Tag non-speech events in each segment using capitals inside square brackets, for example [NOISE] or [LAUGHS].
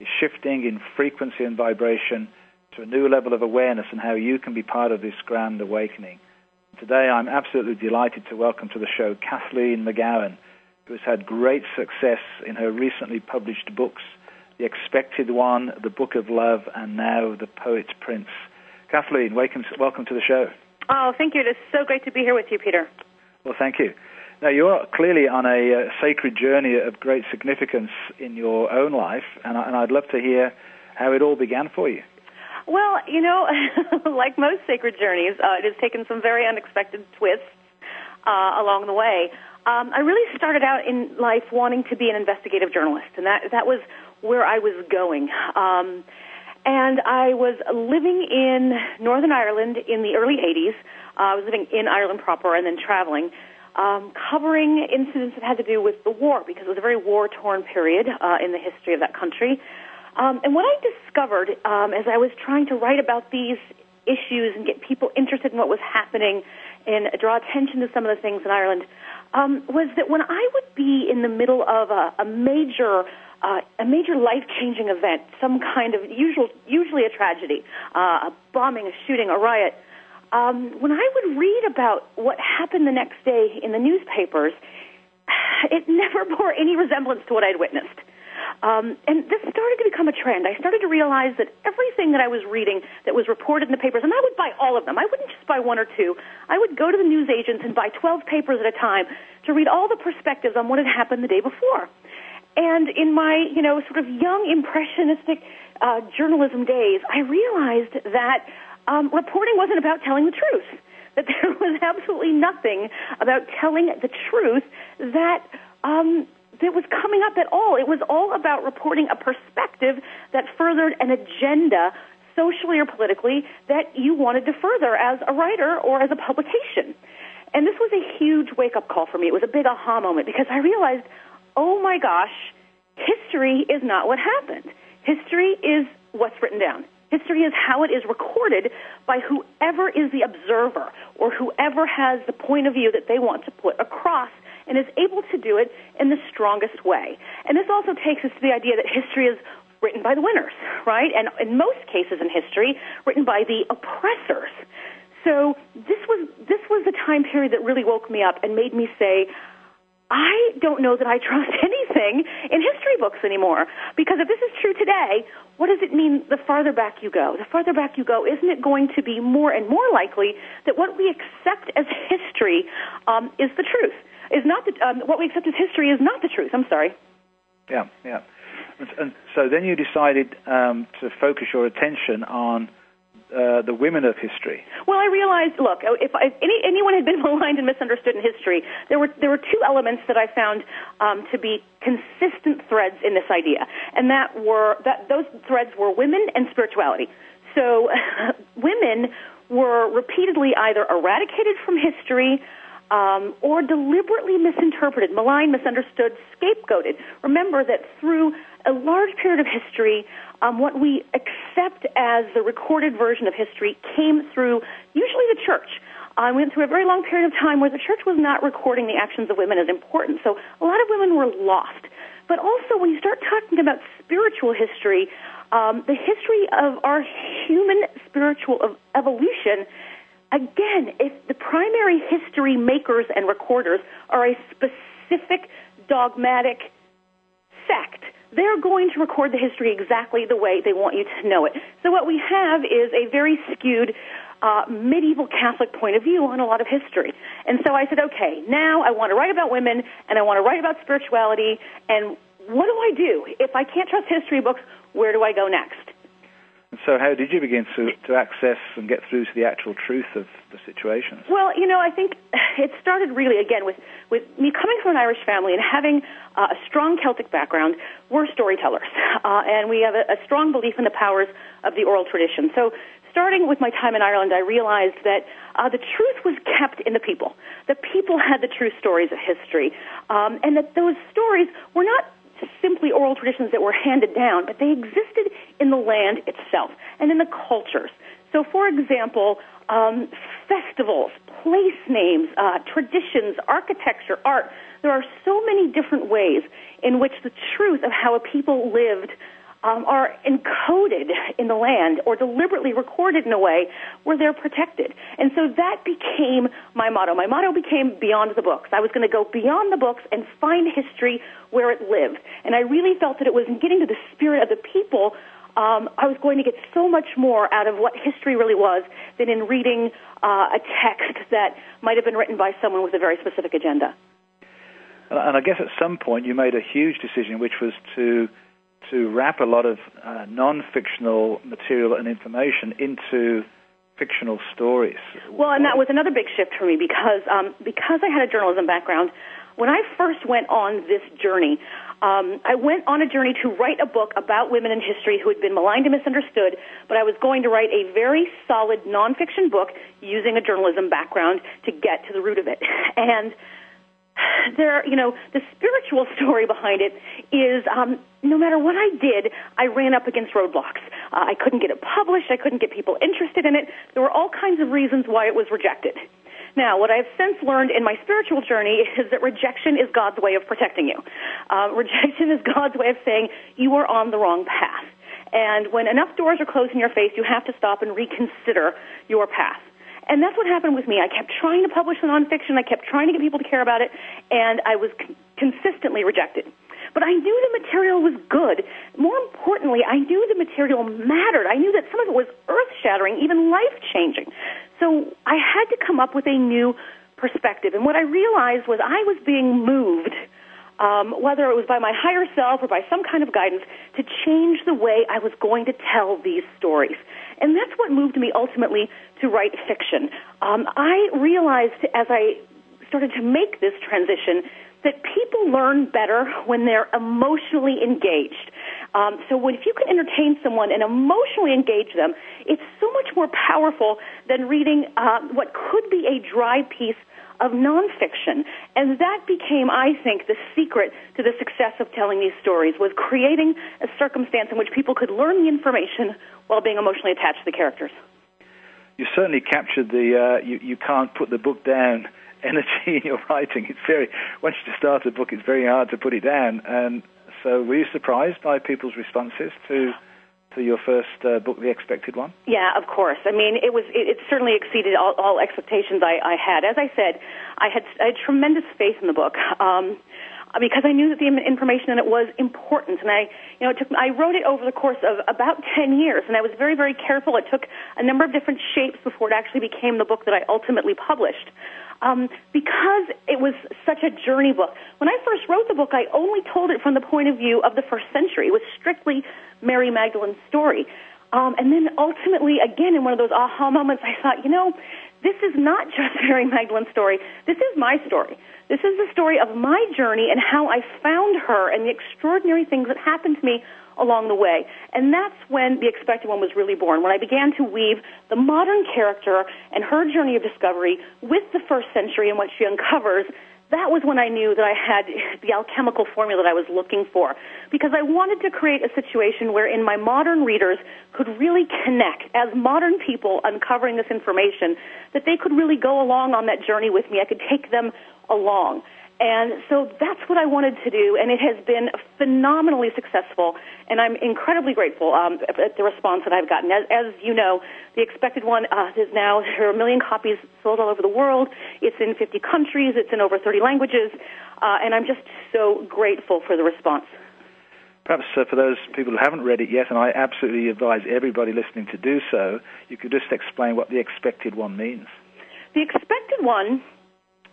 is shifting in frequency and vibration to a new level of awareness and how you can be part of this grand awakening. Today, I'm absolutely delighted to welcome to the show Kathleen McGowan, who has had great success in her recently published books, The Expected One, The Book of Love, and now The Poet's Prince. Kathleen, welcome, welcome to the show. Oh, thank you. It is so great to be here with you, Peter. Well, thank you. Now, you're clearly on a uh, sacred journey of great significance in your own life, and, I, and I'd love to hear how it all began for you. Well, you know, [LAUGHS] like most sacred journeys, uh, it has taken some very unexpected twists uh, along the way. Um, I really started out in life wanting to be an investigative journalist, and that that was where I was going. Um, and I was living in Northern Ireland in the early 80s. Uh, I was living in Ireland proper and then traveling um, covering incidents that had to do with the war because it was a very war-torn period uh, in the history of that country. Um, and what I discovered um, as I was trying to write about these issues and get people interested in what was happening and draw attention to some of the things in Ireland um, was that when I would be in the middle of a, a major uh, a major life-changing event, some kind of usual, usually a tragedy, uh, a bombing, a shooting, a riot, um, when I would read about what happened the next day in the newspapers, [SIGHS] it never [LAUGHS] bore any resemblance to what I'd witnessed. Um, and this started to become a trend. I started to realize that everything that I was reading that was reported in the papers, and I would buy all of them. I wouldn't just buy one or two. I would go to the news agents and buy 12 papers at a time to read all the perspectives on what had happened the day before. And in my, you know, sort of young impressionistic uh, journalism days, I realized that um, reporting wasn't about telling the truth. That [LAUGHS] there was absolutely nothing about telling the truth that um, that was coming up at all. It was all about reporting a perspective that furthered an agenda, socially or politically, that you wanted to further as a writer or as a publication. And this was a huge wake up call for me. It was a big aha moment because I realized, oh my gosh, history is not what happened. History is what's written down. History is how it is recorded by whoever is the observer or whoever has the point of view that they want to put across and is able to do it in the strongest way. And this also takes us to the idea that history is written by the winners, right? And in most cases in history, written by the oppressors. So this was this was the time period that really woke me up and made me say, I don't know that I trust [LAUGHS] anything in history books anymore. Because if this is true today, what does it mean the farther back you go? The farther back you go, isn't it going to be more and more likely that what we accept as history um, is the truth? Is not the, um, what we accept as history is not the truth. I'm sorry. Yeah, yeah. And, so then you decided um, to focus your attention on uh, the women of history? Well, I realized, look, if, if any, anyone had been [LAUGHS] maligned and misunderstood in history, there were there were two elements that I found um, to be consistent threads in this idea, and that were that those threads were women and spirituality. So, [LAUGHS] women were repeatedly either eradicated from history. Um, or deliberately misinterpreted, maligned, misunderstood, scapegoated. Remember that through a large period of history, um, what we accept as the recorded version of history came through usually the church. I went through a very long period of time where the church was not recording the actions of women as important. So a lot of women were lost. But also, when you start talking about spiritual history, um, the history of our human spiritual evolution, again, if the primary history makers and recorders are a specific dogmatic sect, they're going to record the history exactly the way they want you to know it. So what we have is a very skewed uh, medieval Catholic point of view on a lot of history. And so I said, okay, now I want to write about women and I want to write about spirituality. And what do I do? If I can't trust history books, where do I go next? So, how did you begin to, to access and get through to the actual truth of the situations? Well, you know, I think it started really, again, with, with me coming from an Irish family and having uh, a strong Celtic background. We're storytellers, [LAUGHS] uh, and we have a, a strong belief in the powers of the oral tradition. So, starting with my time in Ireland, I realized that uh, the truth was kept in the people. The people had the true stories of history, um, and that those stories were not simply oral traditions that were handed down, but they existed in the land itself and in the cultures. So, for example, um, festivals, place names, uh, traditions, architecture, art. There are so many different ways in which the truth of how a people lived um, are encoded in the land or deliberately recorded in a way where they're protected. And so that became my motto. My motto became beyond the books. I was going to go beyond the books and find history where it lived. And I really felt that it was in getting to the spirit of the people. Um, I was going to get so much more out of what history really was than in reading uh, a text that might have been written by someone with a very specific agenda. And I guess at some point you made a huge decision, which was to to wrap a lot of uh, non-fictional material and information into fictional stories. Well, and that was another big shift for me because um, because I had a journalism background. When I first went on this journey, um, I went on a journey to write a book about women in history who had been maligned and misunderstood, but I was going to write a very solid nonfiction book using a journalism background to get to the root of it. [LAUGHS] And there, you know, the spiritual story behind it is um, no matter what I did, I ran up against roadblocks. Uh, I couldn't get it published. I couldn't get people interested in it. There were all kinds of reasons why it was rejected. Now, what I've since learned in my spiritual journey is that rejection is God's way of protecting you. Uh, [LAUGHS] rejection is God's way of saying you are on the wrong path. And when enough doors are closed in your face, you have to stop and reconsider your path. And that's what happened with me. I kept trying to publish the nonfiction. I kept trying to get people to care about it, and I was con- consistently rejected. But I knew the material was good. More importantly, I knew the material mattered. I knew that some of it was earth shattering, even life changing. So I had to come up with a new perspective. And what I realized was I was being moved, um, whether it was by my higher self or by some kind of guidance, to change the way I was going to tell these stories. And that's what moved me ultimately to write fiction. Um, I realized as I started to make this transition that people learn better when they're emotionally engaged. Um, so when, if you can entertain someone and emotionally engage them, it's so much more powerful than reading uh, what could be a dry piece of nonfiction. And that became, I think, the secret to the success of telling these stories was creating a circumstance in which people could learn the information while being emotionally attached to the characters. You certainly captured the uh, you, you can't put the book down energy in your [LAUGHS] writing. It's very once you start a book, it's very hard to put it down. And so, were you surprised by people's responses to to your first uh, book, The Expected One? Yeah, of course. I mean, it was it, it certainly exceeded all, all expectations I, I had. As I said, I had, I had tremendous faith in the book. Um, because I knew that the information in it was important, and I, you know, it took, I wrote it over the course of about ten years, and I was very, very careful. It took a number of different shapes before it actually became the book that I ultimately published um, because it was such a journey book. When I first wrote the book, I only told it from the point of view of the first century. It was strictly Mary Magdalene's story. Um, and then ultimately, again, in one of those aha moments, I thought, you know, this is not [LAUGHS] just Mary Magdalene's story. This is my story. This is the story of my journey and how I found her and the extraordinary things that happened to me along the way. And that's when The Expected One was really born, when I began to weave the modern character and her journey of discovery with the first century and what she uncovers that was when I knew that I had [LAUGHS] the alchemical formula that I was looking for. Because I wanted to create a situation wherein my modern readers could really connect as modern people uncovering this information, that they could really go along on that journey with me. I could take them along. And so that's what I wanted to do, and it has been phenomenally successful, and I'm incredibly grateful um, at the response that I've gotten. As, as you know, the expected one uh, is now [LAUGHS] there are a million copies sold all over the world. It's in 50 countries. It's in over 30 languages, uh, and I'm just so grateful for the response. Perhaps uh, for those people who haven't read it yet, and I absolutely advise everybody listening to do so, you could just explain what the expected one means. The expected one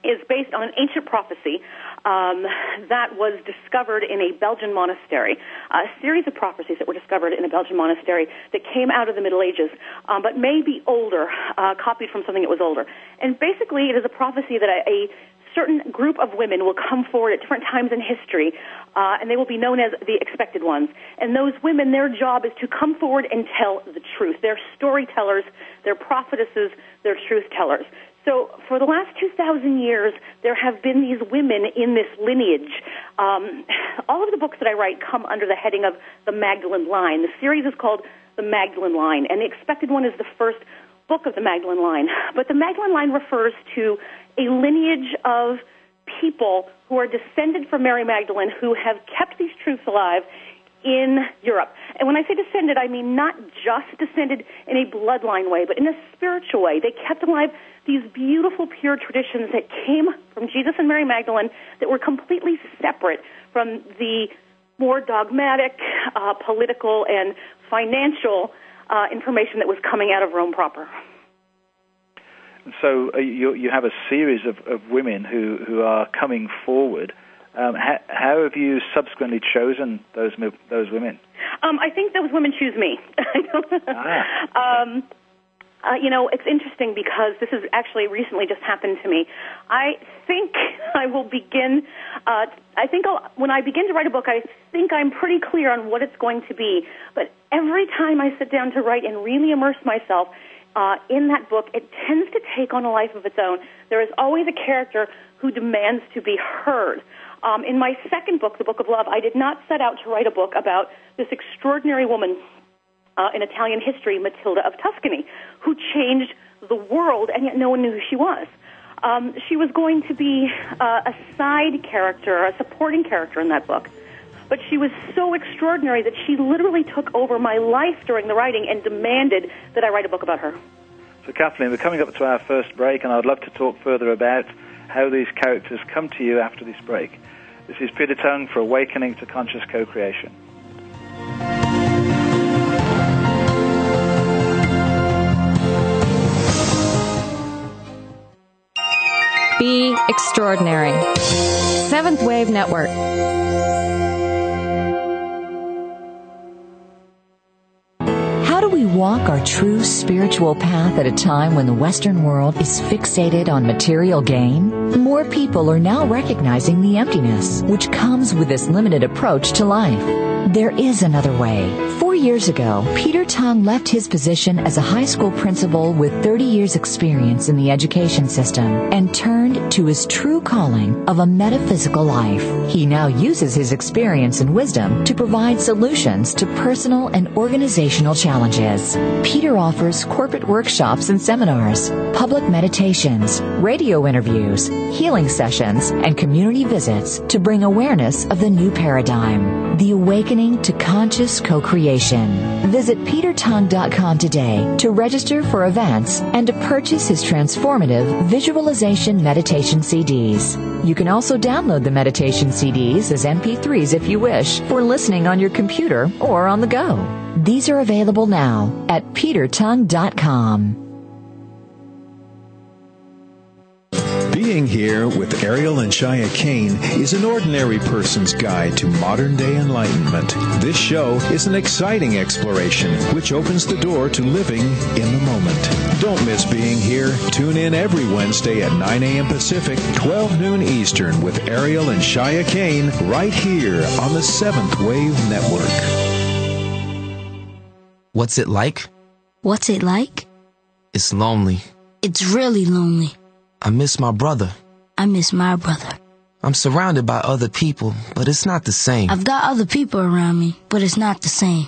is based on an ancient prophecy um, that was discovered in a Belgian monastery. A series of prophecies that were discovered in a Belgian monastery that came out of the Middle Ages, um, but may be older, uh, copied from something that was older. And basically, it is a prophecy that a, a certain group of women will come forward at different times in history, uh, and they will be known as the expected ones. And those women, their job is to come forward and tell the truth. They're storytellers, they're prophetesses, they're truth tellers. So for the last 2,000 years, there have been these women in this lineage. Um, [SIGHS] all of the books that I write come under the heading of the Magdalene line. The series is called the Magdalene line, and the expected one is the first book of the Magdalene line. [SIGHS] But the Magdalene line refers to a lineage of people who are descended from Mary Magdalene who have kept these truths alive in Europe. And when I say descended, I mean not just descended in a bloodline way, but in a spiritual way. They kept alive these beautiful, pure traditions that came from Jesus and Mary Magdalene that were completely separate from the more dogmatic, uh, political, and financial uh, information that was coming out of Rome proper. So uh, you, you have a series of, of women who, who are coming forward um, how, how, have you subsequently chosen those those women? Um, I think those women choose me. ah. [LAUGHS] um, uh, you know, it's interesting because this has actually recently just happened to me. I think [LAUGHS] I will begin. Uh, I think I'll, when I begin to write a book, I think I'm pretty clear on what it's going to be. But every time I sit down to write and really immerse myself uh, in that book, it tends to take on a life of its own. There is always a character who demands to be heard. Um, in my second book, The Book of Love, I did not set out to write a book about this extraordinary woman uh, in Italian history, Matilda of Tuscany, who changed the world, and yet no one knew who she was. Um, she was going to be uh, a side character, a supporting character in that book. But she was so extraordinary that she literally took over my life during the writing and demanded that I write a book about her. So, Kathleen, we're coming up to our first break, and I'd love to talk further about how these characters come to you after this break. This is Peter Tongue for Awakening to Conscious Co-Creation. Be extraordinary. Seventh Wave Network. Walk our true spiritual path at a time when the Western world is fixated on material gain? More people are now recognizing the emptiness which comes with this limited approach to life. There is another way. Years ago, Peter Tongue left his position as a high school principal with 30 years experience in the education system and turned to his true calling of a metaphysical life. He now uses his experience and wisdom to provide solutions to personal and organizational challenges. Peter offers corporate workshops and seminars, public meditations, radio interviews, healing sessions, and community visits to bring awareness of the new paradigm, the awakening to conscious co-creation. Visit petertongue.com today to register for events and to purchase his transformative visualization meditation CDs. You can also download the meditation CDs as MP3s if you wish for listening on your computer or on the go. These are available now at petertongue.com. Being here with Ariel and Shya Kane is an ordinary person's guide to modern day enlightenment. This show is an exciting exploration which opens the door to living in the moment. Don't miss being here. Tune in every Wednesday at 9 a.m. Pacific, 12 noon Eastern with Ariel and Shya Kane right here on the Seventh Wave Network. What's it like? What's it like? It's lonely. It's really lonely. I miss my brother. I miss my brother. I'm surrounded by other people, but it's not the same. I've got other people around me, but it's not the same.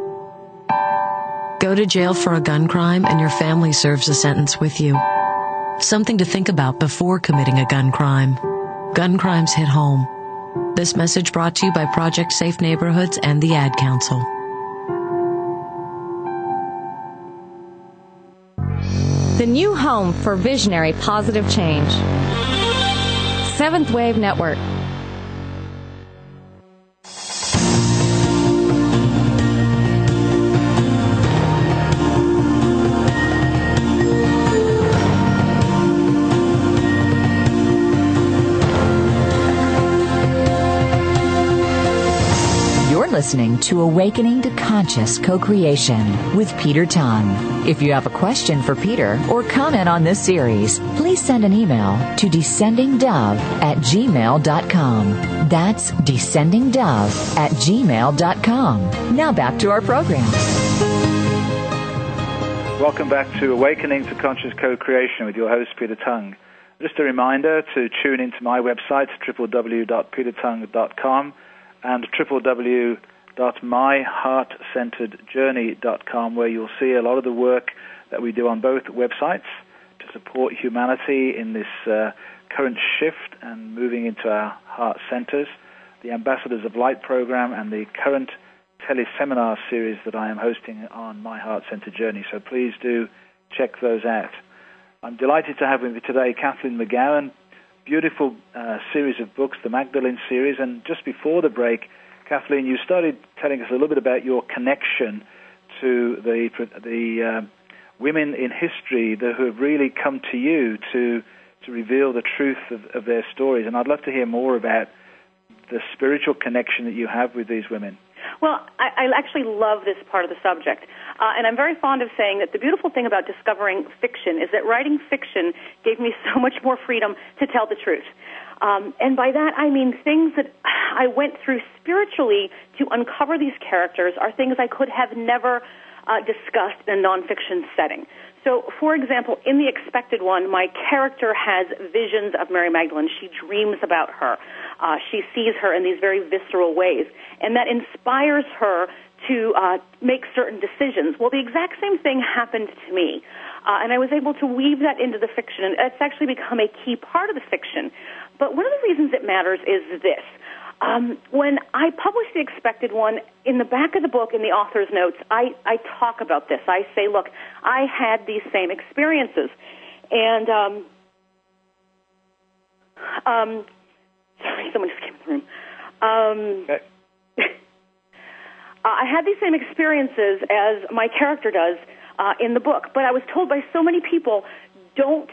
Go to jail for a gun crime and your family serves a sentence with you. Something to think about before committing a gun crime. Gun crimes hit home. This message brought to you by Project Safe Neighborhoods and the Ad Council. The new home for visionary positive change. Seventh Wave Network. Listening to Awakening to Conscious Co-Creation with Peter Tongue. If you have a question for Peter or comment on this series, please send an email to descendingdove at gmail.com. That's descendingdove at gmail.com. Now back to our program. Welcome back to Awakening to Conscious Co-Creation with your host, Peter Tongue. Just a reminder to tune into my website, www.petertongue.com and www.myheartcenteredjourney.com, where you'll see a lot of the work that we do on both websites to support humanity in this uh, current shift and moving into our heart centers, the Ambassadors of Light program, and the current teleseminar series that I am hosting on My Heart Center Journey. So please do check those out. I'm delighted to have with me today Kathleen McGowan, beautiful uh, series of books, the Magdalene series. And just before the break, Kathleen, you started telling us a little bit about your connection to the the uh, women in history that who have really come to you to to reveal the truth of, of their stories. And I'd love to hear more about the spiritual connection that you have with these women. Well, I, I actually love this part of the subject. Uh, and I'm very fond of saying that the beautiful thing about discovering fiction is that writing fiction gave me [LAUGHS] so much more freedom to tell the truth. Um, and by that, I mean things that I went through spiritually to uncover these characters are things I could have never uh, discussed in a nonfiction setting. So, for example, in The Expected One, my character has visions of Mary Magdalene. She dreams about her. Uh, she sees her in these very visceral ways. And that inspires her to uh, make certain decisions. Well, the exact same thing happened to me. Uh, and I was able to weave that into the fiction, and it's actually become a key part of the fiction. But one of the reasons it matters is this. Um, when I publish the expected one, in the back of the book, in the author's notes, I, I talk about this. I say, look, I had these same experiences. And, um, um, sorry, someone just came in the room. Um, Okay. [LAUGHS] I had these same experiences as my character does uh, in the book, but I was told by so many people, don't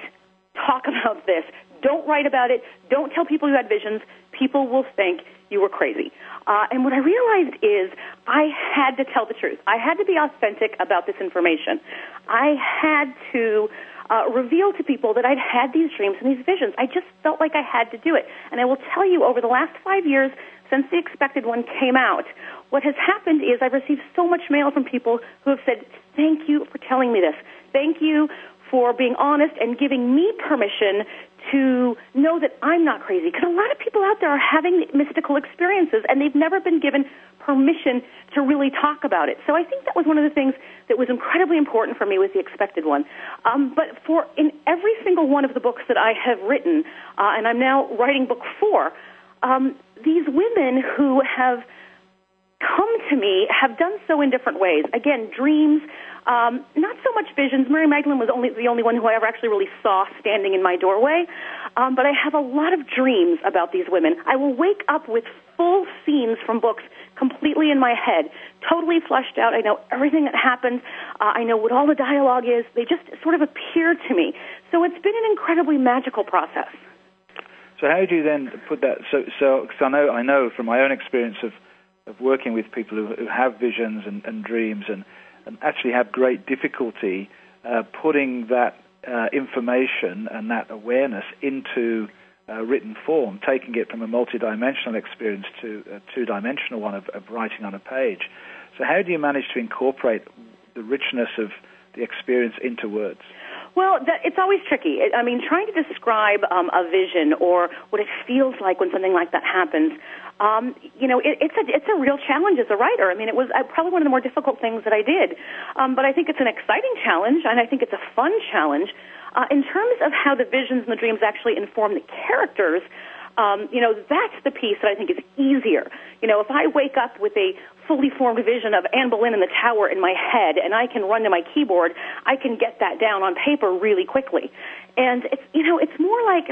talk [LAUGHS] about this. Don't write about it. Don't tell people you had visions. People will think you were crazy. Uh, and what I realized is I had to tell the truth. I had to be authentic about this information. I had to uh, reveal to people that I'd had these dreams and these visions. I just felt like I had to do it. And I will tell you, over the last five years, since the expected one came out, what has happened is I've received so much mail from people who have said, Thank you for telling me this. Thank you for being honest and giving me permission to know that I'm not crazy. Because a lot of people out there are having mystical experiences and they've never been given permission to really talk about it. So I think that was one of the things that was incredibly important for me was the expected one. Um, but for in every single one of the books that I have written, uh, and I'm now writing book four, um, these women who have come to me have done so in different ways. Again, dreams, um, not so much visions. Mary Magdalene was only the only one who I ever actually really saw standing in my doorway. Um, but I have a lot of dreams about these women. I will wake up with full scenes from books completely in my head, totally fleshed out. I know everything that happened. Uh, I know what all the dialogue is. They just sort of appear to me. So it's been an incredibly magical process. So how do you then put that? So, so cause I know I know from my own experience of of working with people who, who have visions and, and dreams and and actually have great difficulty uh, putting that uh, information and that awareness into uh, written form, taking it from a multidimensional experience to a two-dimensional one of, of writing on a page. So how do you manage to incorporate the richness of the experience into words? Well, that, it's always tricky. I mean, trying to describe um, a vision or what it feels like when something like that happens, um, you know, it, it's a it's a real challenge as a writer. I mean, it was uh, probably one of the more difficult things that I did, um, but I think it's an exciting challenge, and I think it's a fun challenge. Uh, in terms of how the visions and the dreams actually inform the characters, um, you know, that's the piece that I think is easier. You know, if I wake up with a fully formed vision of Anne Boleyn in the tower in my head and I can run to my keyboard, I can get that down on paper really quickly. And it's, you know, it's more like,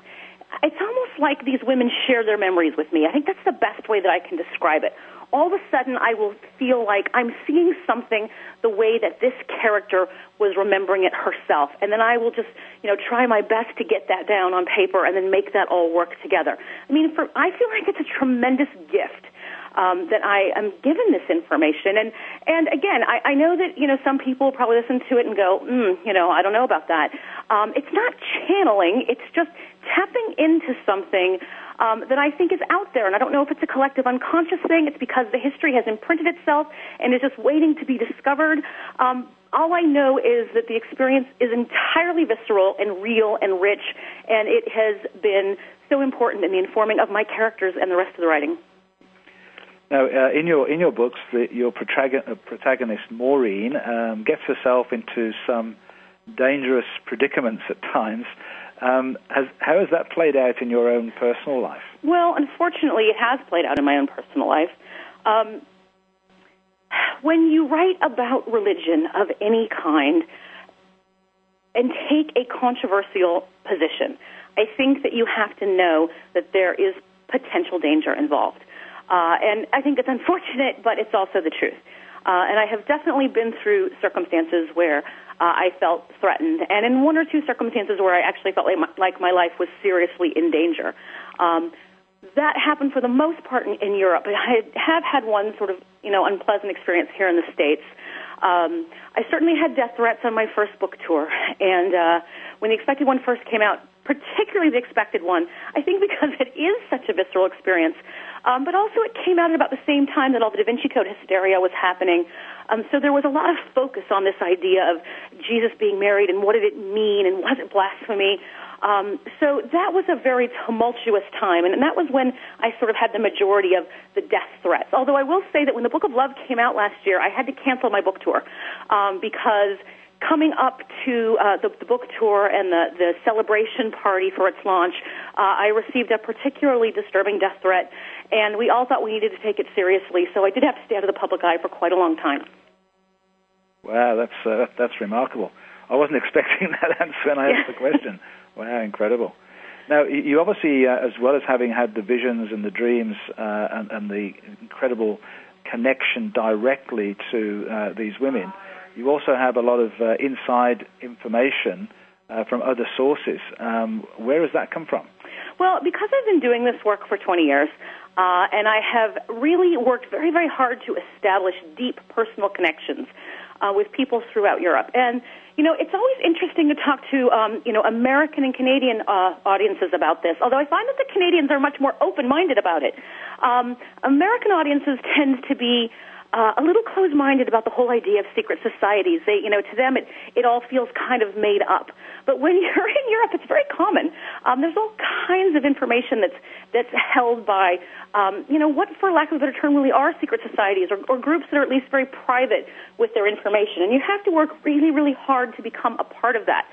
[SIGHS] it's almost like these women share their memories with me. I think that's the best way that I can describe it all of a sudden I will feel like I'm seeing something the way that this character was remembering it herself. And then I will just, you know, try my best to get that down on paper and then make that all work together. I mean, for, I feel like it's a tremendous gift. Um, that I am given this information, and and again, I, I know that you know some people probably listen to it and go, mm, you know, I don't know about that. Um, it's not channeling; it's just tapping into something um, that I think is out there. And I don't know if it's a collective unconscious thing. It's because the history has imprinted itself and is just waiting to be discovered. Um, all I know is that the experience is entirely visceral and real and rich, and it has been so important in the informing of my characters and the rest of the writing. Now, uh, in your in your books, the, your uh, protagonist Maureen um, gets herself into some dangerous predicaments at times. Um, has, how has that played out in your own personal life? Well, unfortunately, it has played out in my own personal life. Um, when you write about religion of any kind and take a controversial position, I think that you have to know that there is potential danger involved. Uh, and I think it's unfortunate, but it's also the truth. Uh, and I have definitely been through circumstances where uh, I felt threatened, and in one or two circumstances where I actually felt like my, like my life was seriously in danger. Um, that happened for the most part in, in Europe. I have had one sort of you know unpleasant experience here in the states. Um, I certainly had death threats on my first book tour, and uh, when the expected one first came out, particularly the expected one, I think because it is such a visceral experience, um, but also it came out at about the same time that all the Da Vinci Code hysteria was happening. Um, so there was a lot of focus on this idea of Jesus being married and what did it mean and was it blasphemy. Um, so that was a very tumultuous time, and that was when I sort of had the majority of the death threats. Although I will say that when the Book of Love came out last year, I had to cancel my book tour um, because coming up to uh, the, the book tour and the, the celebration party for its launch, uh, I received a particularly disturbing death threat, and we all thought we needed to take it seriously. So I did have to stay out of the public eye for quite a long time. Wow, that's uh, that's remarkable. I wasn't [LAUGHS] expecting that answer when I asked the question. [LAUGHS] Wow, incredible. Now, you obviously, uh, as well as having had the visions and the dreams uh, and, and, the incredible connection directly to uh, these women, you also have a lot of uh, inside information uh, from other sources. Um, where has that come from? Well, because I've been doing this work for 20 years, uh, and I have really worked very, very hard to establish deep personal connections uh, with people throughout Europe. And you know, it's always interesting to talk to um, you know American and Canadian uh, audiences about this. Although I find that the Canadians are much more open-minded about it. Um, American audiences [LAUGHS] tend to be uh, a little closed-minded about the whole idea of secret societies. They, you know, to them it it all feels kind of made up. But when [LAUGHS] you're in Europe, it's very common. Um, there's all kinds of information that's that's held by, um, you know, what, for lack of a better term, really are secret societies or, or groups that are at least very private with their information. And you have to work really, really hard to become a part of that.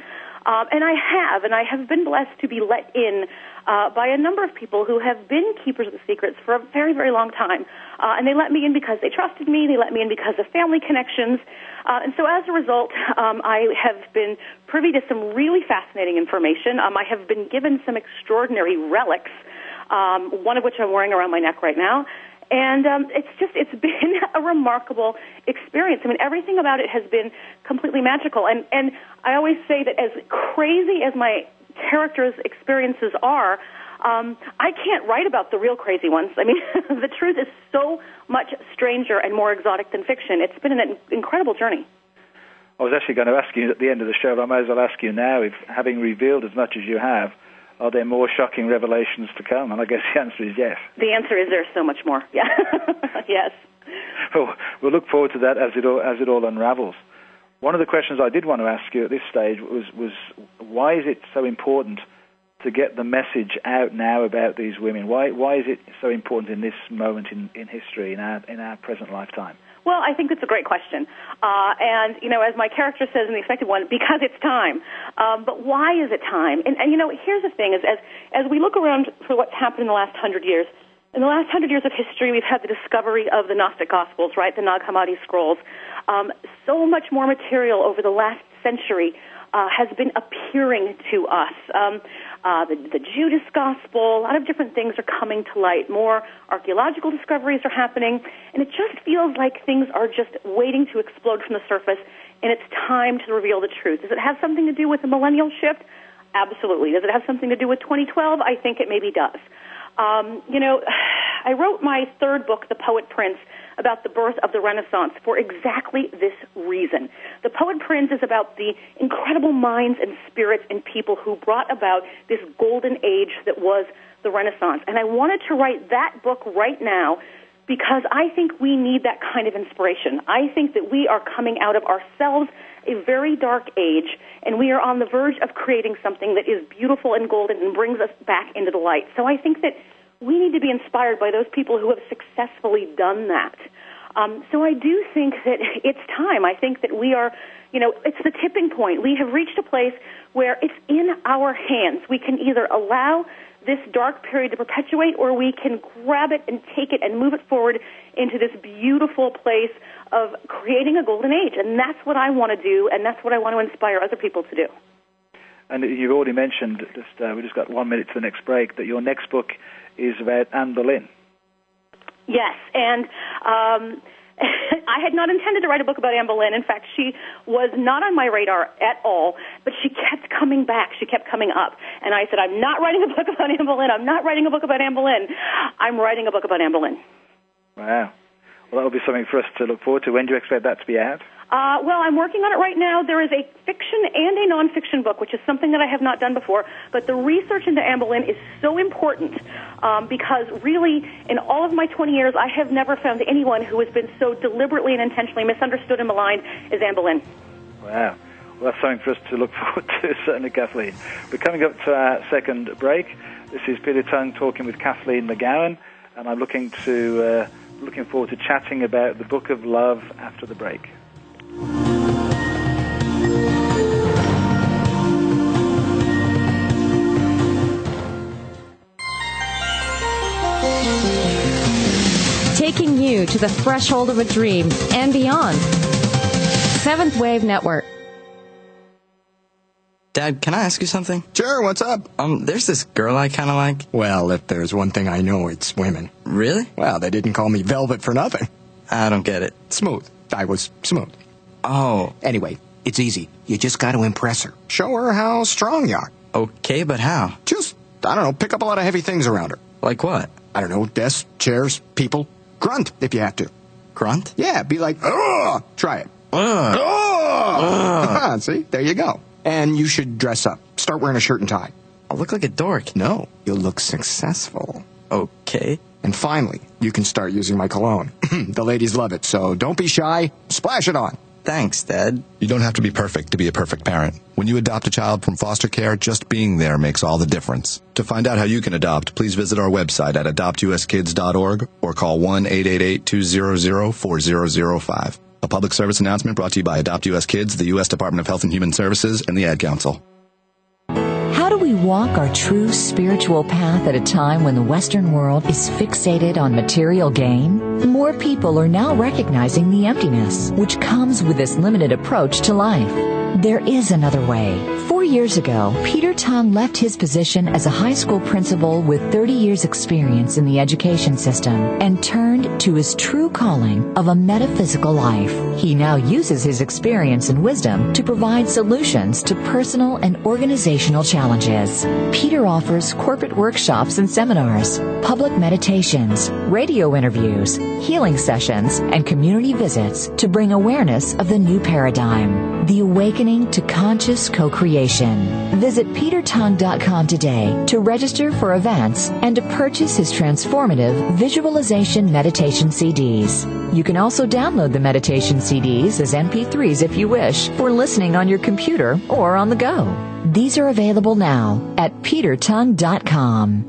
Um, and I have, and I have been blessed to be let in uh, by a number of people who have been keepers of the secrets for a very, very long time. Uh, and they let me in because they trusted me. They let me in because of family connections. Uh, and so as a result, um, I have been privy to some really fascinating information. Um, I have been given some extraordinary relics, um, one of which I'm wearing around my neck right now. And um, it's just, it's [LAUGHS] been a remarkable experience. I mean, everything about it has been completely magical. And, and I always say that as crazy as my characters' experiences are, Um, I can't write about the real crazy ones. I mean, [LAUGHS] the truth is so much stranger and more exotic than fiction. It's been an incredible journey. I was actually going to ask you at the end of the show, but I might as well ask you now, if having revealed as much as you have, are there more shocking revelations to come? And I guess the answer is yes. The answer is there's so much more. Yeah. [LAUGHS] yes. Well, we'll look forward to that as it all, as it all unravels. One of the questions I did want to ask you at this stage was, was why is it so important to get the message out now about these women? Why, why is it so important in this moment in, in history, in our, in our present lifetime? Well, I think it's a great question. Uh, and, you know, as my character says in the expected one, because it's time. Um, but why is it time? And, and, you know, here's the thing is as, as we look around for what's happened in the last hundred years, in the last hundred years of history, we've had the discovery of the Gnostic Gospels, right, the Nag Hammadi scrolls. Um, so much more material over the last century uh, has been appearing to us. Um, uh, the, the Judas Gospel, a lot of different things are coming to light. More archaeological discoveries are happening, and it just feels like things are just waiting to explode from the surface, and it's time to reveal the truth. Does it have something to do with the millennial shift? Absolutely. Does it have something to do with 2012? I think it maybe does. Um, you know, [SIGHS] I wrote my third book, The Poet Prince, about the birth of the Renaissance for exactly this reason. The Poet Prince is about the incredible minds and spirits and people who brought about this golden age that was the Renaissance. And I wanted to write that book right now because I think we need that kind of inspiration. I think that we are coming out of ourselves a very dark age, and we are on the verge of creating something that is beautiful and golden and brings us back into the light. So I think that we need to be inspired by those people who have successfully done that. Um, so I do think that [LAUGHS] it's time. I think that we are, you know, it's the tipping point. We have reached a place where it's in our hands. We can either allow this dark period to perpetuate or we can grab it and take it and move it forward into this beautiful place of creating a golden age. And that's what I want to do, and that's what I want to inspire other people to do. And you've already mentioned, just uh, we just got one minute to the next break, that your next book is about Anne Boleyn. Yes, and um, [LAUGHS] I had not intended to write a book about Anne Boleyn. In fact, she was not on my radar at all, but she kept coming back. She kept coming up. And I said, I'm not writing a book [LAUGHS] about Anne Boleyn. I'm not writing a book about Anne Boleyn. I'm writing a book about Anne Boleyn. Wow. Well, that'll be something for us to look forward to. When do you expect that to be out? Uh, well, I'm working on it right now. There is a fiction and a nonfiction book, which is something that I have not done before. But the research into Anne Boleyn is so important um, because really, in all of my 20 years, I have never found anyone who has been so deliberately and intentionally misunderstood and maligned as Anne Boleyn. Wow. Well, that's something for us to look [LAUGHS] forward to, certainly, Kathleen. We're coming up to our second break. This is Peter Tongue talking with Kathleen McGowan, and I'm looking to uh, looking forward to chatting about the Book of Love after the break. You to the threshold of a dream and beyond. Seventh Wave Network. Dad, can I ask you something? Sure, what's up? Um, there's this girl I kind of like. Well, if there's one thing I know, it's women. Really? Well, they didn't call me Velvet for nothing. I don't get it. Smooth. I was smooth. Oh. Anyway, it's easy. You just got to impress her. Show her how strong you are. Okay, but how? Just, I don't know, pick up a lot of heavy things around her. Like what? I don't know, desks, chairs, people. Grunt if you have to. Grunt? Yeah, be like, ugh! Try it. Ugh. Ugh! [LAUGHS] See, there you go. And you should dress up. Start wearing a shirt and tie. I'll look like a dork. No, you'll look successful. Okay. And finally, you can start using my cologne. [CLEARS THROAT] the ladies love it, so don't be shy. Splash it on. Thanks, Dad. You don't have to be perfect to be a perfect parent. When you adopt a child from foster care, just being there makes all the difference. To find out how you can adopt, please visit our website at adoptuskids.org or call 1-888-200-4005. A public service announcement brought to you by Adopt US Kids, the U.S. Department of Health and Human Services, and the Ad Council. Walk our true spiritual path at a time when the Western world is fixated on material gain? More people are now recognizing the emptiness which comes with this limited approach to life. There is another way. Years ago, Peter Tongue left his position as a high school principal with 30 years experience in the education system and turned to his true calling of a metaphysical life. He now uses his experience and wisdom to provide solutions to personal and organizational challenges. Peter offers corporate workshops and seminars, public meditations, radio interviews, healing sessions, and community visits to bring awareness of the new paradigm, the awakening to conscious co-creation. Visit petertongue.com today to register for events and to purchase his transformative visualization meditation CDs. You can also download the meditation CDs as MP3s if you wish for listening on your computer or on the go. These are available now at petertongue.com.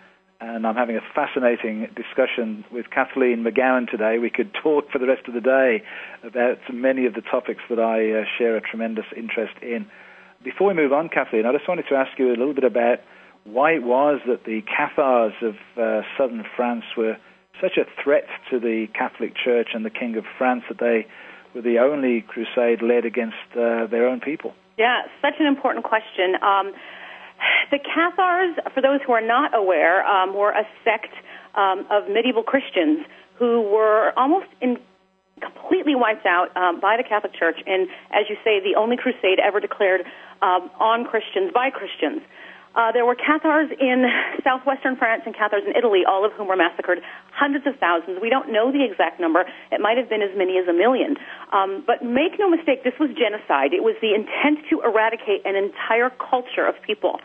and I'm having a fascinating discussion with Kathleen McGowan today. We could talk for the rest of the day about many of the topics that I uh, share a tremendous interest in. Before we move on, Kathleen, I just wanted to ask you a little bit about why it was that the Cathars of uh, southern France were such a threat to the Catholic Church and the King of France that they were the only crusade led against uh, their own people. Yeah, such an important question. Um, the Cathars, for those who are not aware, um, were a sect um, of medieval Christians who were almost in, completely wiped out um, by the Catholic Church, and as you say, the only crusade ever declared um, on Christians by Christians. Uh, there were Cathars in southwestern France and Cathars in Italy, all of whom were massacred, hundreds of thousands. We don't know the exact number. It might have been as many as a million. Um, but make no mistake, this was genocide. It was the intent to eradicate an entire culture of people.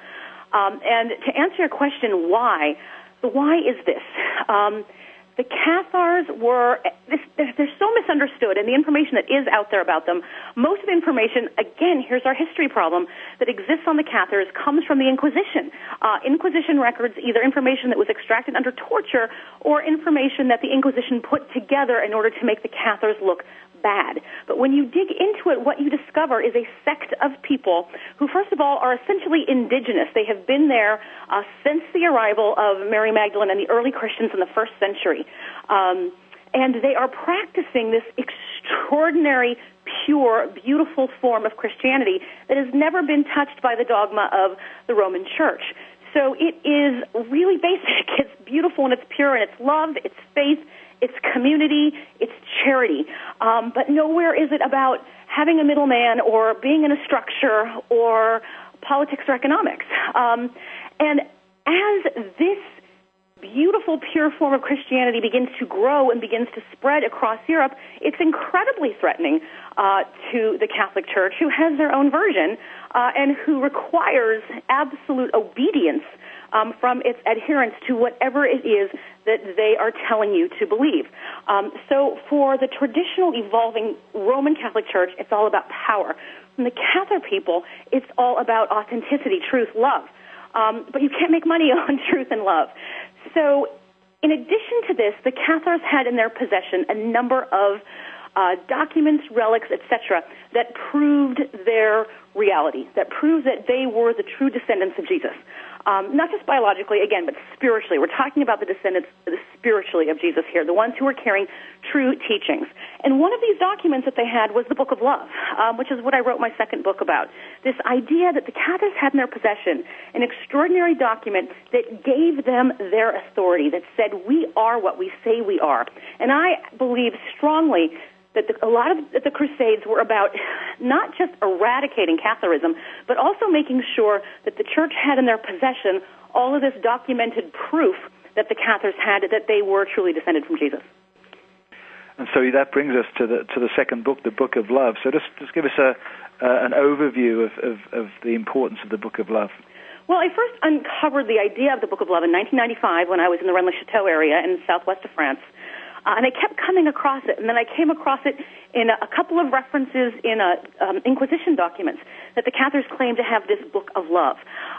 Um, and to answer your question, why? The why is this. Um, the Cathars were, this, they're, they're so misunderstood, and the information that is out there about them, most of the information, again, here's our history problem, that exists on the Cathars comes from the Inquisition. Uh, Inquisition records, either information that was extracted under torture or information that the Inquisition put together in order to make the Cathars look bad. But when you dig into it, what you discover is a sect of people who, first of all, are essentially indigenous. They have been there uh, since the arrival of Mary Magdalene and the early Christians in the first century. Um, and they are practicing this extraordinary, pure, beautiful form of Christianity that has never been touched by the dogma of the Roman Church. So it is really [LAUGHS] basic. It's beautiful and it's pure and it's love, it's faith, it's community, it's charity. Um, but nowhere is it about having a middleman or being in a structure or politics or economics. Um, and as this beautiful, pure form of Christianity begins to grow and begins to spread across Europe, it's incredibly threatening uh, to the Catholic Church, who has their own version uh, and who requires absolute obedience um, from its adherents to whatever it is that they are telling you to believe. Um, so for the traditional evolving Roman Catholic Church, it's all about power. From the Catholic people, it's all about authenticity, truth, love. Um, but you can't make money [LAUGHS] on truth and love. So in addition to this, the Cathars had in their possession a number of uh, documents, relics, etc., that proved their reality, that proved that they were the true descendants of Jesus um, not just biologically, again, but spiritually. We're talking about the descendants spiritually of Jesus here, the ones who are carrying true teachings. And one of these documents that they had was the Book of Love, um, which is what I wrote my second book about. This idea that the Cathars had in their possession an extraordinary document that gave them their authority, that said, we are what we say we are. And I believe strongly that the, a lot of the Crusades were about not just eradicating Catholicism, but also making sure that the church had in their possession all of this documented proof that the Cathars had that they were truly descended from Jesus. And so that brings us to the to the second book, the Book of Love. So just just give us a uh, an overview of, of, of the importance of the Book of Love. Well, I first uncovered the idea of the Book of Love in 1995 when I was in the Rennes-le-Château area in the southwest of France. Uh, and I kept coming across it, and then I came across it in a, a couple of references in a, um, Inquisition documents that the Cathars claimed to have this book of love.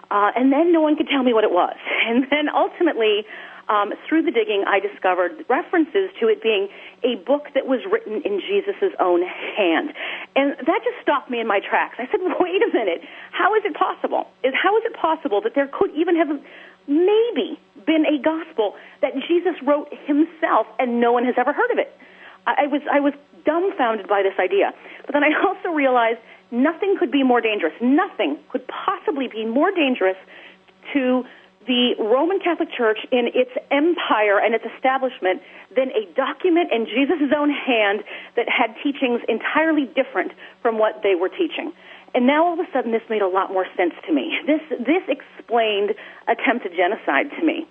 Uh, and then no one could tell me what it was. [LAUGHS] And then ultimately, um, through the digging, I discovered references to it being a book that was written in Jesus' own hand. And that just stopped me in my tracks. I said, [LAUGHS] wait a minute, how is it possible? How is it possible that there could even have maybe been a gospel that Jesus wrote himself and no one has ever heard of it? I, I was, I was dumbfounded by this idea. But then I [LAUGHS] also realized nothing could be more dangerous. Nothing could possibly be more dangerous to the Roman Catholic Church in its empire and its establishment than a document in Jesus' own hand that had teachings entirely different from what they were teaching. And now all of a sudden this made a lot more sense to me. This, this explained attempted genocide to me.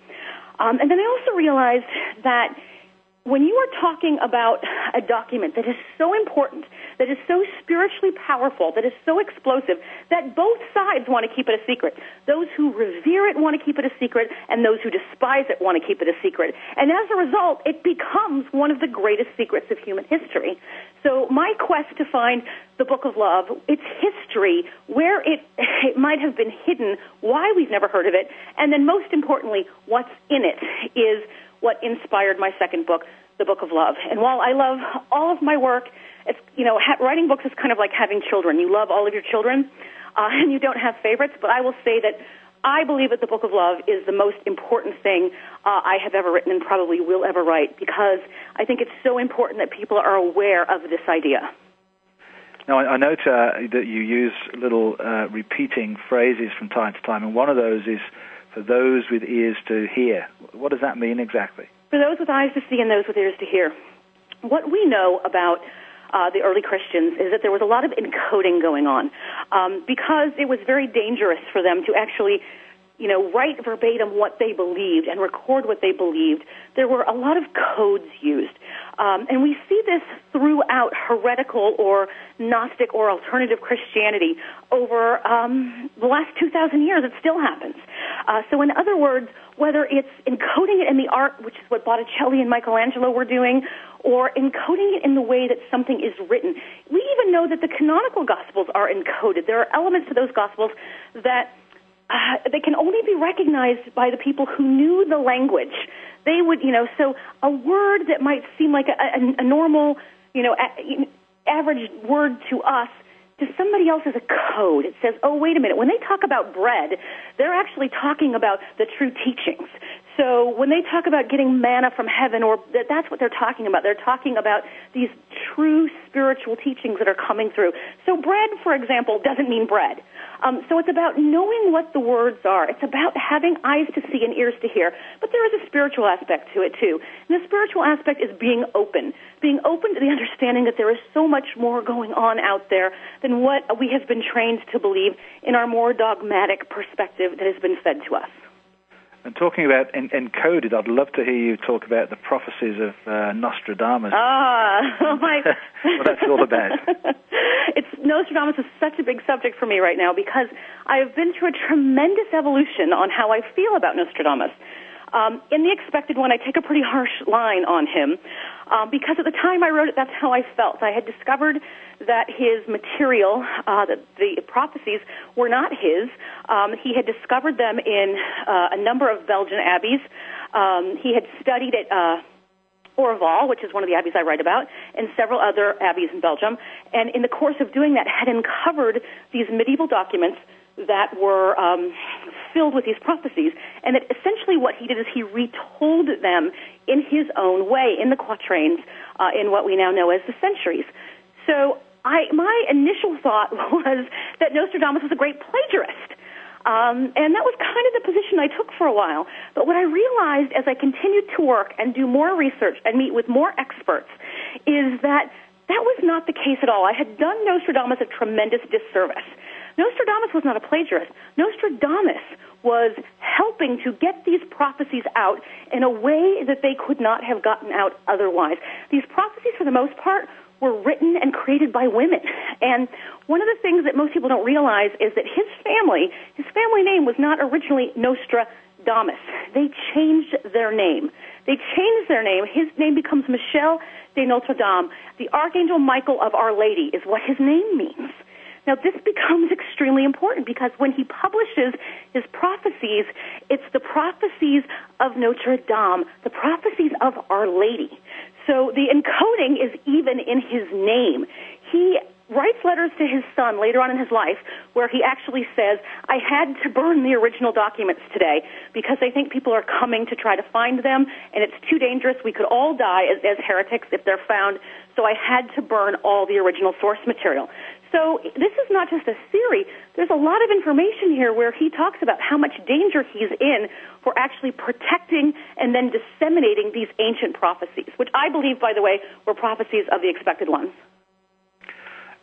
Um, and then I also realized that when you are talking about a document that is so important, that is so spiritually powerful, that is so explosive, that both sides want to keep it a secret. Those who revere it want to keep it a secret, and those who despise it want to keep it a secret. And as a result, it becomes one of the greatest secrets of human history. So my quest to find the Book of Love, its history, where it, [LAUGHS] it might have been hidden, why we've never heard of it, and then most importantly, what's in it is what inspired my second book, The Book of Love. And while I love all of my work, it's, you know, ha- writing books is kind of like having children. You love all of your children, uh, [LAUGHS] and you don't have favorites, but I will say that I believe that the Book of Love is the most important thing uh, I have ever written and probably will ever write because I think it's so important that people are aware of this idea. Now, I, note uh, that you use little uh, repeating phrases from time to time, and one of those is for those with ears to hear. What does that mean exactly? For those with eyes to see and those with ears to hear. What we know about uh, the early Christians is that there was a lot of encoding going on um, because it was very dangerous for them to actually you know, write verbatim what they believed and record what they believed. There were a lot of codes used. Um, and we see this throughout heretical or Gnostic or alternative Christianity over um, the last 2,000 years. It still happens. Uh, so, in other words, whether it's encoding it in the art, which is what Botticelli and Michelangelo were doing, or encoding it in the way that something is written. We even know that the canonical Gospels are encoded. There are elements to those Gospels that uh, they can only be recognized by the people who knew the language. They would, you know, so a word that might seem like a, a, a normal, you know, a, average word to us to somebody else is a code. It says, oh, wait a minute. When they talk about bread, they're actually talking about the true teachings. So when they talk about getting manna from heaven, or that's what they're talking about. They're talking about these true spiritual teachings that are coming through. So bread, for example, doesn't mean bread. Um, so it's about knowing what the words are. It's about having eyes to see and ears to hear. But there is a spiritual aspect to it too. And the spiritual aspect is being open, being open to the understanding that there is so much more going on out there than what we have been trained to believe in our more dogmatic perspective that has been fed to us. And talking about en- encoded, I'd love to hear you talk about the prophecies of uh, Nostradamus. Ah, [LAUGHS] oh my! [LAUGHS] what that's all about. [LAUGHS] it's Nostradamus is such a big subject for me right now because I have been through a tremendous evolution on how I feel about Nostradamus. Um, in the expected one, I take a pretty harsh line on him um, because at the time I wrote it, that's how I felt. I had discovered that his material, uh, the, the prophecies, were not his. Um, he had discovered them in uh, a number of Belgian abbeys. Um, he had studied at uh, Orval, which is one of the abbeys I write about, and several other abbeys in Belgium. And in the course of doing that, had uncovered these medieval documents that were um, filled with these prophecies, and that essentially what he did is he retold them in his own way in the quatrains, uh, in what we now know as the centuries. So I, my initial thought [LAUGHS] was that Nostradamus was a great plagiarist. Um, and that was kind of the position I took for a while. But what I realized as I continued to work and do more research and meet with more experts is that that was not the case at all. I had done Nostradamus a tremendous disservice. Nostradamus was not a plagiarist. Nostradamus was helping to get these prophecies out in a way that they could not have gotten out otherwise. These prophecies, for the most part, were written and created by women. And one of the things that most people don't realize is that his family, his family name was not originally Nostradamus. They changed their name. They changed their name. His name becomes Michel de Notre Dame. The Archangel Michael of Our Lady is what his name means. Now, this becomes extremely important because when he publishes his prophecies, it's the prophecies of Notre Dame, the prophecies of Our Lady. So the encoding is even in his name. He writes letters to his son later on in his life where he actually says, I had to burn the original documents today because I think people are coming to try to find them and it's too dangerous. We could all die as, as heretics if they're found. So I had to burn all the original source material. So this is not just a theory. There's a lot of information here where he talks about how much danger he's in for actually protecting and then disseminating these ancient prophecies, which I believe, by the way, were prophecies of the expected ones.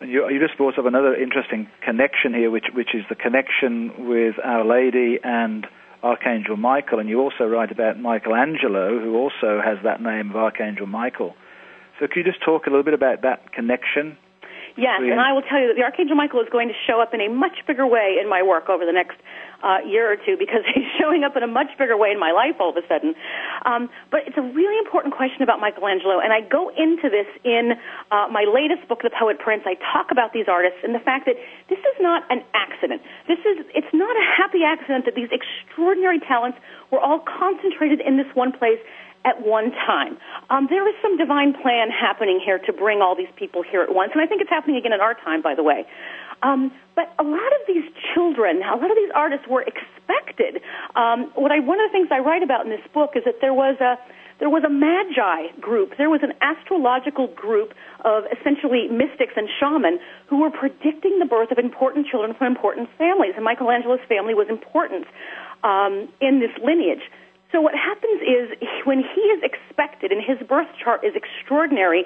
You, you just brought up another interesting connection here, which, which is the connection with Our Lady and Archangel Michael. And you also write about Michelangelo, who also has that name of Archangel Michael. So, could you just talk a little bit about that connection? Yes, and I will tell you that the Archangel Michael is going to show up in a much bigger way in my work over the next uh, year or two because [LAUGHS] he's showing up in a much bigger way in my life all of a sudden. Um, but it's a really important question about Michelangelo, and I go into this in uh, my latest book, The Poet Prince. I talk about these artists and the fact that this is not an accident. This is it's not a happy accident that these extraordinary talents were all concentrated in this one place at one time. Um, there is some divine plan happening here to bring all these people here at once, and I think it's happening again in our time, by the way. Um, but a lot of these children, a lot of these artists were expected. Um, what I, one of the things I write about in this book is that there was a there was a magi group. There was an astrological group of essentially mystics and shamans who were predicting the birth of important children from important families. And Michelangelo's family was important um, in this lineage. So what happens is [LAUGHS] when he is expected and his birth chart is extraordinary,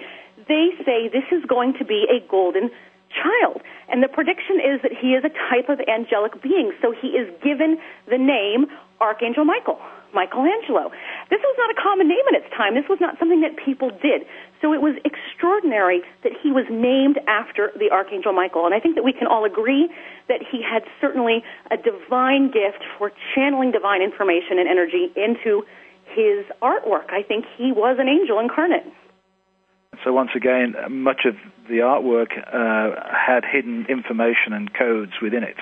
they say this is going to be a golden child. And the prediction is that he is a type of angelic being. So he is given the name Archangel Michael. Michelangelo. This was not a common name in its time. This was not something that people did. So it was extraordinary that he was named after the Archangel Michael. And I think that we can all agree that he had certainly a divine gift for channeling divine information and energy into his artwork. I think he was an angel incarnate. So once again, much of the artwork uh, had hidden information and codes within it.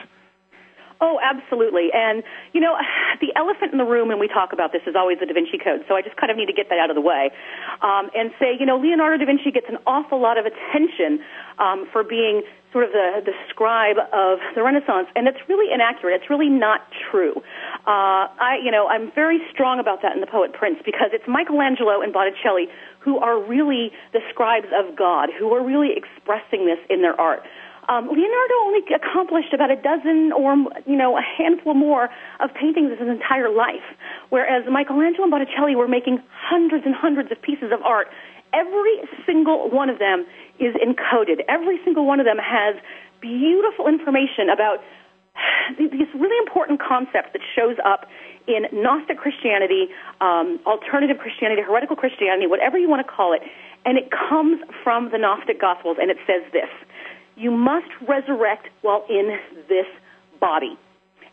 Oh, absolutely. And, you know, [SIGHS] the elephant in the room when we talk about this is always the Da Vinci Code. So I just kind of need to get that out of the way um, and say, you know, Leonardo da Vinci gets an awful lot of attention um, for being sort of the, the scribe of the Renaissance, and it's really inaccurate. It's really not true. Uh, I, you know, I'm very strong about that in the Poet Prince because it's Michelangelo and Botticelli who are really the scribes of God, who are really expressing this in their art. Um, Leonardo only accomplished about a dozen or, you know, a handful more of paintings in his entire life, whereas Michelangelo and Botticelli were making hundreds and hundreds of pieces of art. Every single one of them is encoded. Every single one of them has beautiful information about [SIGHS] this really important concept that shows up in Gnostic Christianity, um, alternative Christianity, heretical Christianity, whatever you want to call it, and it comes from the Gnostic Gospels, and it says this you must resurrect while in this body.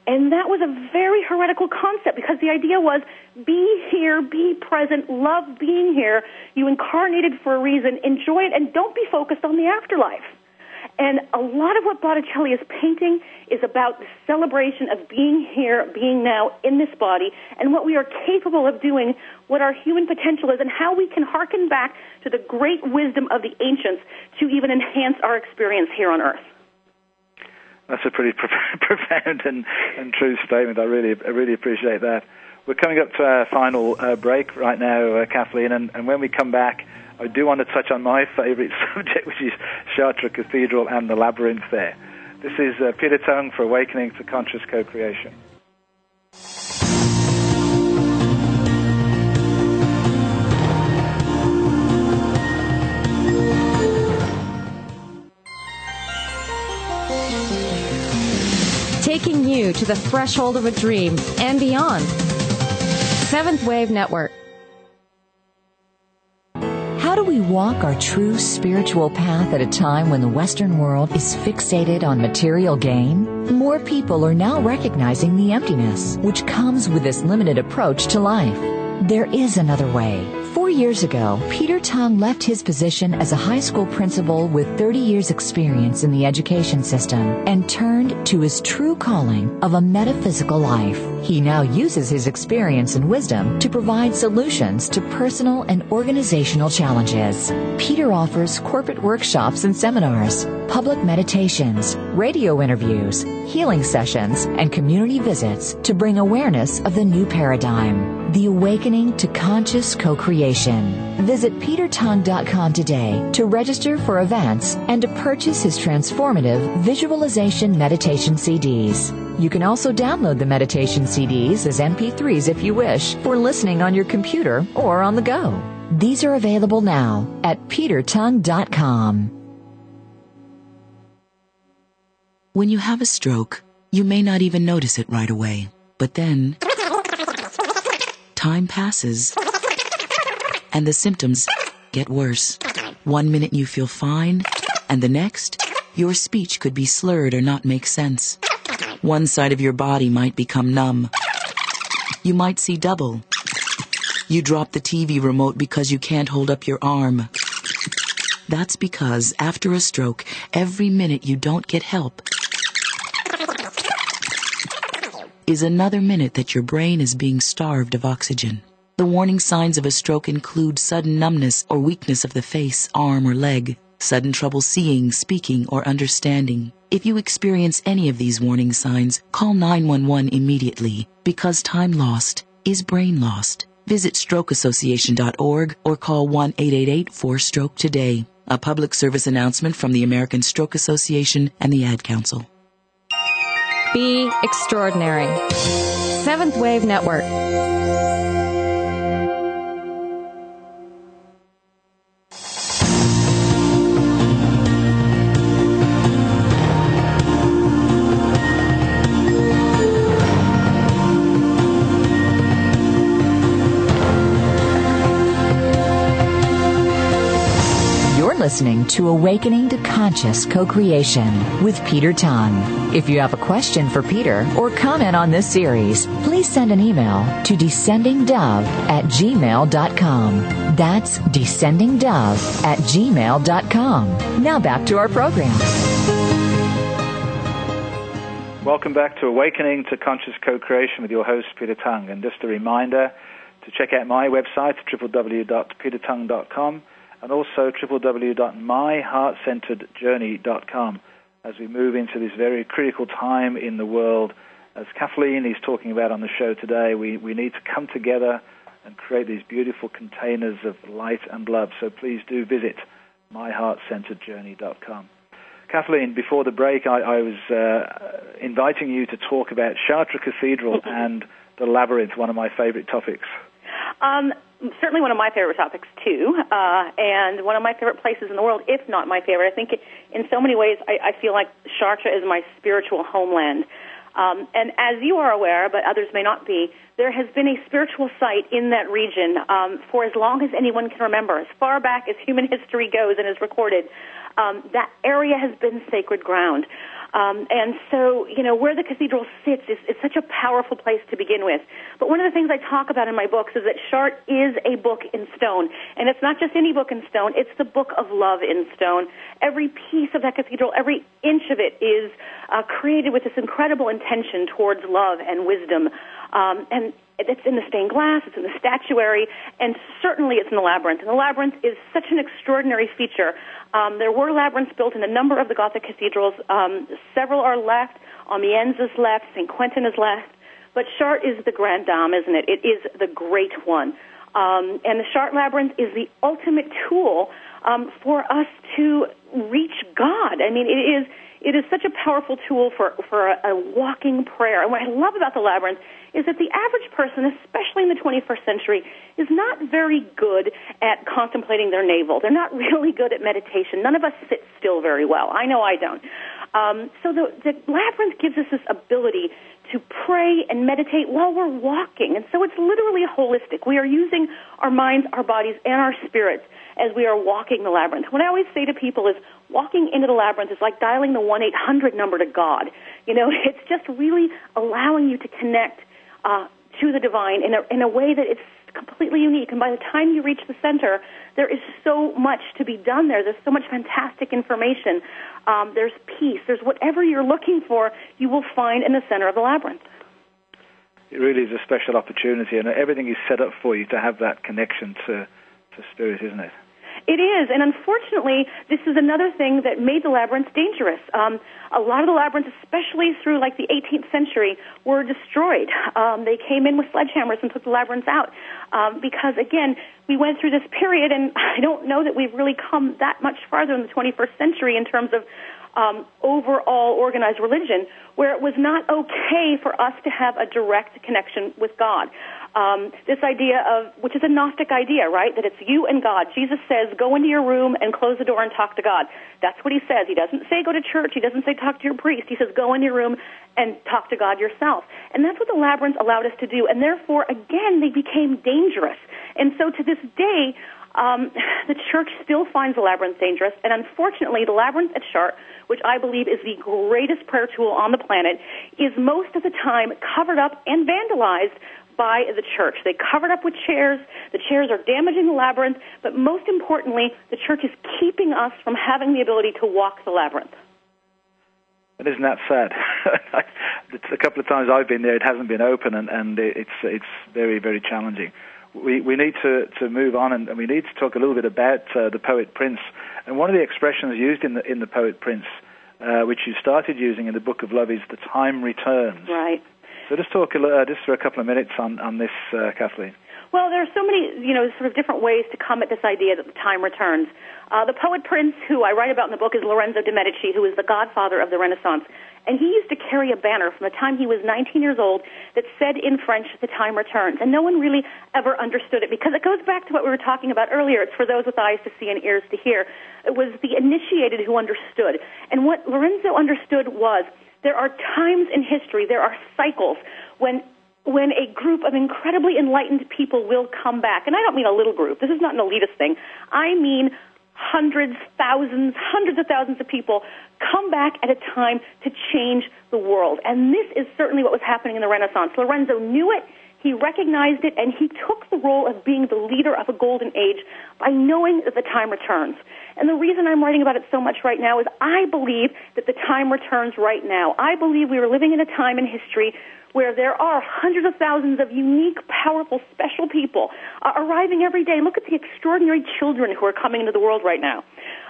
And that was a very heretical concept because the idea was be here, be present, love being here. You incarnated for a reason, enjoy it, and don't be focused on the afterlife. And a lot of what Botticelli is painting is about the celebration of being here, being now in this body, and what we are capable of doing, what our human potential is, and how we can hearken back to the great wisdom of the ancients to even enhance our experience here on Earth. That's a pretty [LAUGHS] profound and, and true statement. I really, I really appreciate that. We're coming up to our final uh, break right now, uh, Kathleen, and, and when we come back, I do want to touch on my favorite [LAUGHS] subject, which is Chartres Cathedral and the labyrinth there. This is uh, Peter Tongue for Awakening to Conscious Co-Creation. Taking you to the threshold of a dream and beyond. Seventh Wave Network. How do we walk our true spiritual path at a time when the Western world is fixated on material gain? More people are now recognizing the emptiness which comes with this limited approach to life. There is another way. Years ago, Peter Tongue left his position as a high school principal with 30 years experience in the education system and turned to his true calling of a metaphysical life. He now uses his experience and wisdom to provide solutions to personal and organizational challenges. Peter offers corporate workshops and seminars, public meditations, radio interviews, healing sessions, and community visits to bring awareness of the new paradigm, the awakening to conscious co-creation. Visit petertongue.com today to register for events and to purchase his transformative visualization meditation CDs. You can also download the meditation CDs as MP3s if you wish for listening on your computer or on the go. These are available now at petertongue.com. When you have a stroke, you may not even notice it right away. But then, time passes, and the symptoms get worse. One minute you feel fine, and the next, your speech could be slurred or not make sense. One side of your body might become numb. You might see double. You drop the TV remote because you can't hold up your arm. That's because after a stroke, every minute you don't get help is another minute that your brain is being starved of oxygen. The warning signs of a stroke include sudden numbness or weakness of the face, arm, or leg, sudden trouble seeing, speaking, or understanding. If you experience any of these warning signs, call 911 immediately because time lost is brain lost. Visit strokeassociation.org or call 1-888-4-STROKE today. A public service announcement from the American Stroke Association and the Ad Council. Be extraordinary. Seventh Wave Network. Listening to Awakening to Conscious Co-Creation with Peter Tongue. If you have a question for Peter or comment on this series, please send an email to descendingdove at gmail.com. That's descendingdove at gmail.com. Now back to our program. Welcome back to Awakening to Conscious Co-Creation with your host, Peter Tongue. And just a reminder to check out my website, www.petertongue.com and also www.myheartcenteredjourney.com as we move into this very critical time in the world. As Kathleen is talking about on the show today, we, we need to come together and create these beautiful containers of light and love. So please do visit myheartcenteredjourney.com. Kathleen, before the break, I, I was uh, inviting you to talk about Chartres Cathedral [LAUGHS] and the labyrinth, one of my favorite topics. Um, certainly one of my favorite topics too, uh, and one of my favorite places in the world, if not my favorite. I think in so many ways, I, I feel like Chartres is my spiritual homeland. Um, and as you are aware, but others may not be, there has been a spiritual site in that region um, for as long as anyone can remember, as far back as human history goes and is recorded. Um, that area has been sacred ground. Um, and so, you know, where the cathedral sits is, is such a powerful place to begin with. But one of the things I talk about in my books is that Chartres is a book in stone. And it's not just any book in stone, it's the book of love in stone. Every piece of that cathedral, every inch of it is uh, created with this incredible intention towards love and wisdom. Um, and it's in the stained glass, it's in the statuary, and certainly it's in the labyrinth. And the labyrinth is such an extraordinary feature. Um, there were labyrinths built in a number of the Gothic cathedrals. Um, several are left. Amiens is left. St. Quentin is left. But Chartres is the grand dame, isn't it? It is the great one. Um, and the Chartres labyrinth is the ultimate tool um, for us to reach God. I mean, it is it is such a powerful tool for for a, a walking prayer. And what I love about the labyrinth is that the average person, especially in the 21st century, is not very good at contemplating their navel. They're not [LAUGHS] really good at meditation. None of us sit still very well. I know I don't. Um, so the, the labyrinth gives us this ability to pray and meditate while we're walking. And so it's literally holistic. We are using our minds, our bodies, and our spirits as we are walking the labyrinth. What I always say to people is walking into the labyrinth is like dialing the 1-800 number to God. You know, [LAUGHS] it's just really allowing you to connect uh, to the divine in a, in a way that it's completely unique. And by the time you reach the center, there is so much to be done there. There's so much fantastic information. Um, there's peace. There's whatever you're looking for, you will find in the center of the labyrinth. It really is a special opportunity, and everything is set up for you to have that connection to, to spirit, isn't it? It is, and unfortunately, this is another thing that made the labyrinths dangerous. Um, a lot of the labyrinths, especially through like the 18th century, were destroyed. Um, they came in with sledgehammers and took the labyrinths out um, because, again, we went through this period, and [LAUGHS] I don't know that we've really come that much farther in the 21st century in terms of um, overall organized religion, where it was not okay for us to have a direct connection with God. Um, this idea of, which is a Gnostic idea, right? That it's you and God. Jesus says, go into your room and close the door and talk to God. That's what he says. He doesn't say go to church. He doesn't say talk to your priest. He says go in your room and talk to God yourself. And that's what the labyrinth allowed us to do. And therefore, again, they became dangerous. And so to this day, um, [LAUGHS] the church still finds the labyrinth dangerous, and unfortunately, the labyrinth at Chartres, which I believe is the greatest prayer tool on the planet, is most of the time covered up and vandalized by the church. They covered up with chairs. The chairs are damaging the labyrinth, but most importantly, the church is keeping us from having the ability to walk the labyrinth. And isn't that sad? [LAUGHS] a couple of times I've been there, it hasn't been open, and, and it's it's very very challenging we, we need to, to move on and, we need to talk a little bit about uh, the poet Prince. And one of the expressions used in the, in the poet Prince, uh, which you started using in the Book of Love, is the time returns. Right. So just talk a, uh, just for a couple of minutes on, on this, uh, Kathleen. Well, there are so many, you know, sort of different ways to come at this idea that the time returns. Uh, the poet Prince, who I write about in the book, is Lorenzo de' Medici, who is the godfather of the Renaissance. And he used to carry a banner from the time he was 19 years old that said in French, the time returns. And no one really ever understood it because it goes back to what we were talking about earlier. It's for those with eyes to see and ears to hear. It was the initiated who understood. And what Lorenzo understood was there are times in history, there are cycles when when a group of incredibly enlightened people will come back. And I don't mean a little group. This is not an elitist thing. I mean hundreds, thousands, hundreds of thousands of people come back at a time to change the world. And this is certainly what was happening in the Renaissance. Lorenzo knew it, he recognized it, and he took the role of being the leader of a golden age by knowing that the time returns. And the reason I'm writing about it so much right now is I believe that the time returns right now. I believe we are living in a time in history where there are hundreds of thousands of unique, powerful, special people uh, arriving every day. Look at the extraordinary children who are coming into the world right now.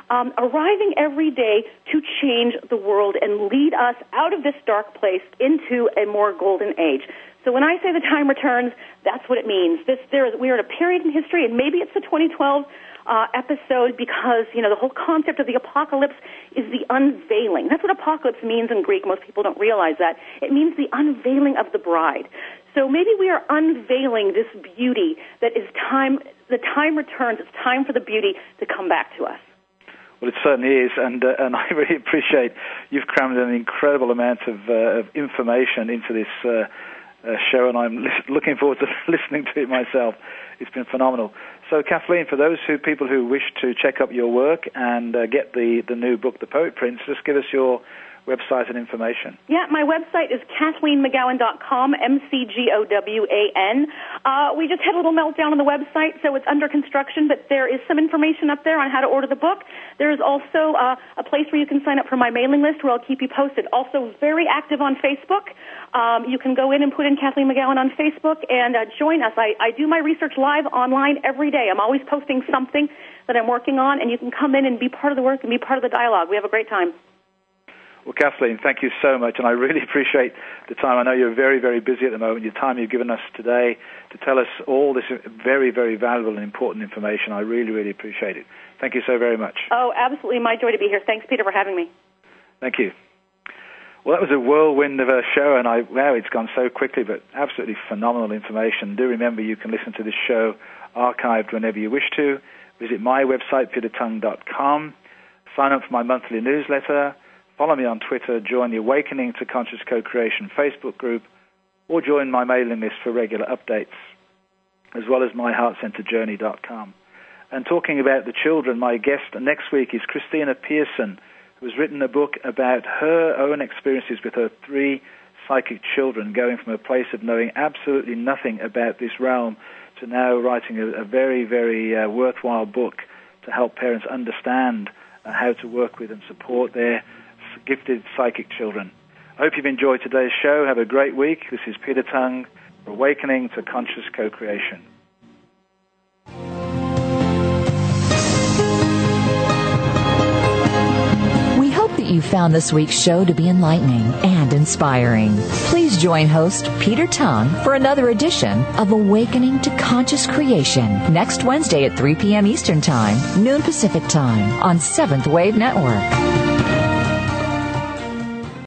Um, arriving every day to change the world and lead us out of this dark place into a more golden age. So when I say the time returns, that's what it means. This, there is, we are at a period in history, and maybe it's the 2012 uh, episode because you know the whole concept of the apocalypse is the unveiling. That's what apocalypse means in Greek. Most people don't realize that. It means the unveiling of the bride. So maybe we are unveiling this beauty that is time. The time returns. It's time for the beauty to come back to us. Well, it certainly is, and uh, and [LAUGHS] I really appreciate you've crammed an incredible amount of, uh, of information into this uh, show, and I'm looking forward to [LAUGHS] listening to it myself. It's been phenomenal. So, Kathleen, for those who people who wish to check up your work and uh, get the, the new book, The Poet Prince, just give us your website and information? Yeah, my website is KathleenMcGowan.com, M-C-G-O-W-A-N. Uh, we just had a little meltdown on the website, so it's under construction, but there is some information up there on how to order the book. There is also uh, a place where you can sign up for my mailing list where I'll keep you posted. Also very active on Facebook. Um, you can go in and put in Kathleen McGowan on Facebook and uh, join us. I, I do my research live online every day. I'm always posting something that I'm working on, and you can come in and be part of the work and be part of the dialogue. We have a great time. Well, Kathleen, thank you so much, and I really [LAUGHS] appreciate the time. I know you're very, very busy at the moment. Your time you've given us today to tell us all this very, very valuable and important information. I really, really appreciate it. Thank you so very much. Oh, absolutely. My joy to be here. Thanks, Peter, for having me. Thank you. Well, that was a whirlwind of a show, and I wow, it's gone so quickly, but absolutely phenomenal information. Do remember you can listen to this show archived whenever you wish to. Visit my website, petertongue.com. Sign up for my monthly newsletter Follow me on Twitter, join the Awakening to Conscious Co-Creation Facebook group, or join my mailing list for regular updates, as well as myheartcenterjourney.com. And talking about the children, my guest next week is Christina Pearson, who has written a book about her own experiences with her three psychic children, going from a place of knowing absolutely nothing about this realm to now writing a, a very, very uh, worthwhile book to help parents understand uh, how to work with and support their gifted psychic children. I hope you've enjoyed today's show. Have a great week. This is Peter Tongue, Awakening to Conscious Co-Creation. We hope that you found this week's show to be enlightening and inspiring. Please join host Peter Tongue for another edition of Awakening to Conscious Creation next Wednesday at 3 p.m. Eastern Time, noon Pacific Time on Seventh Wave Network.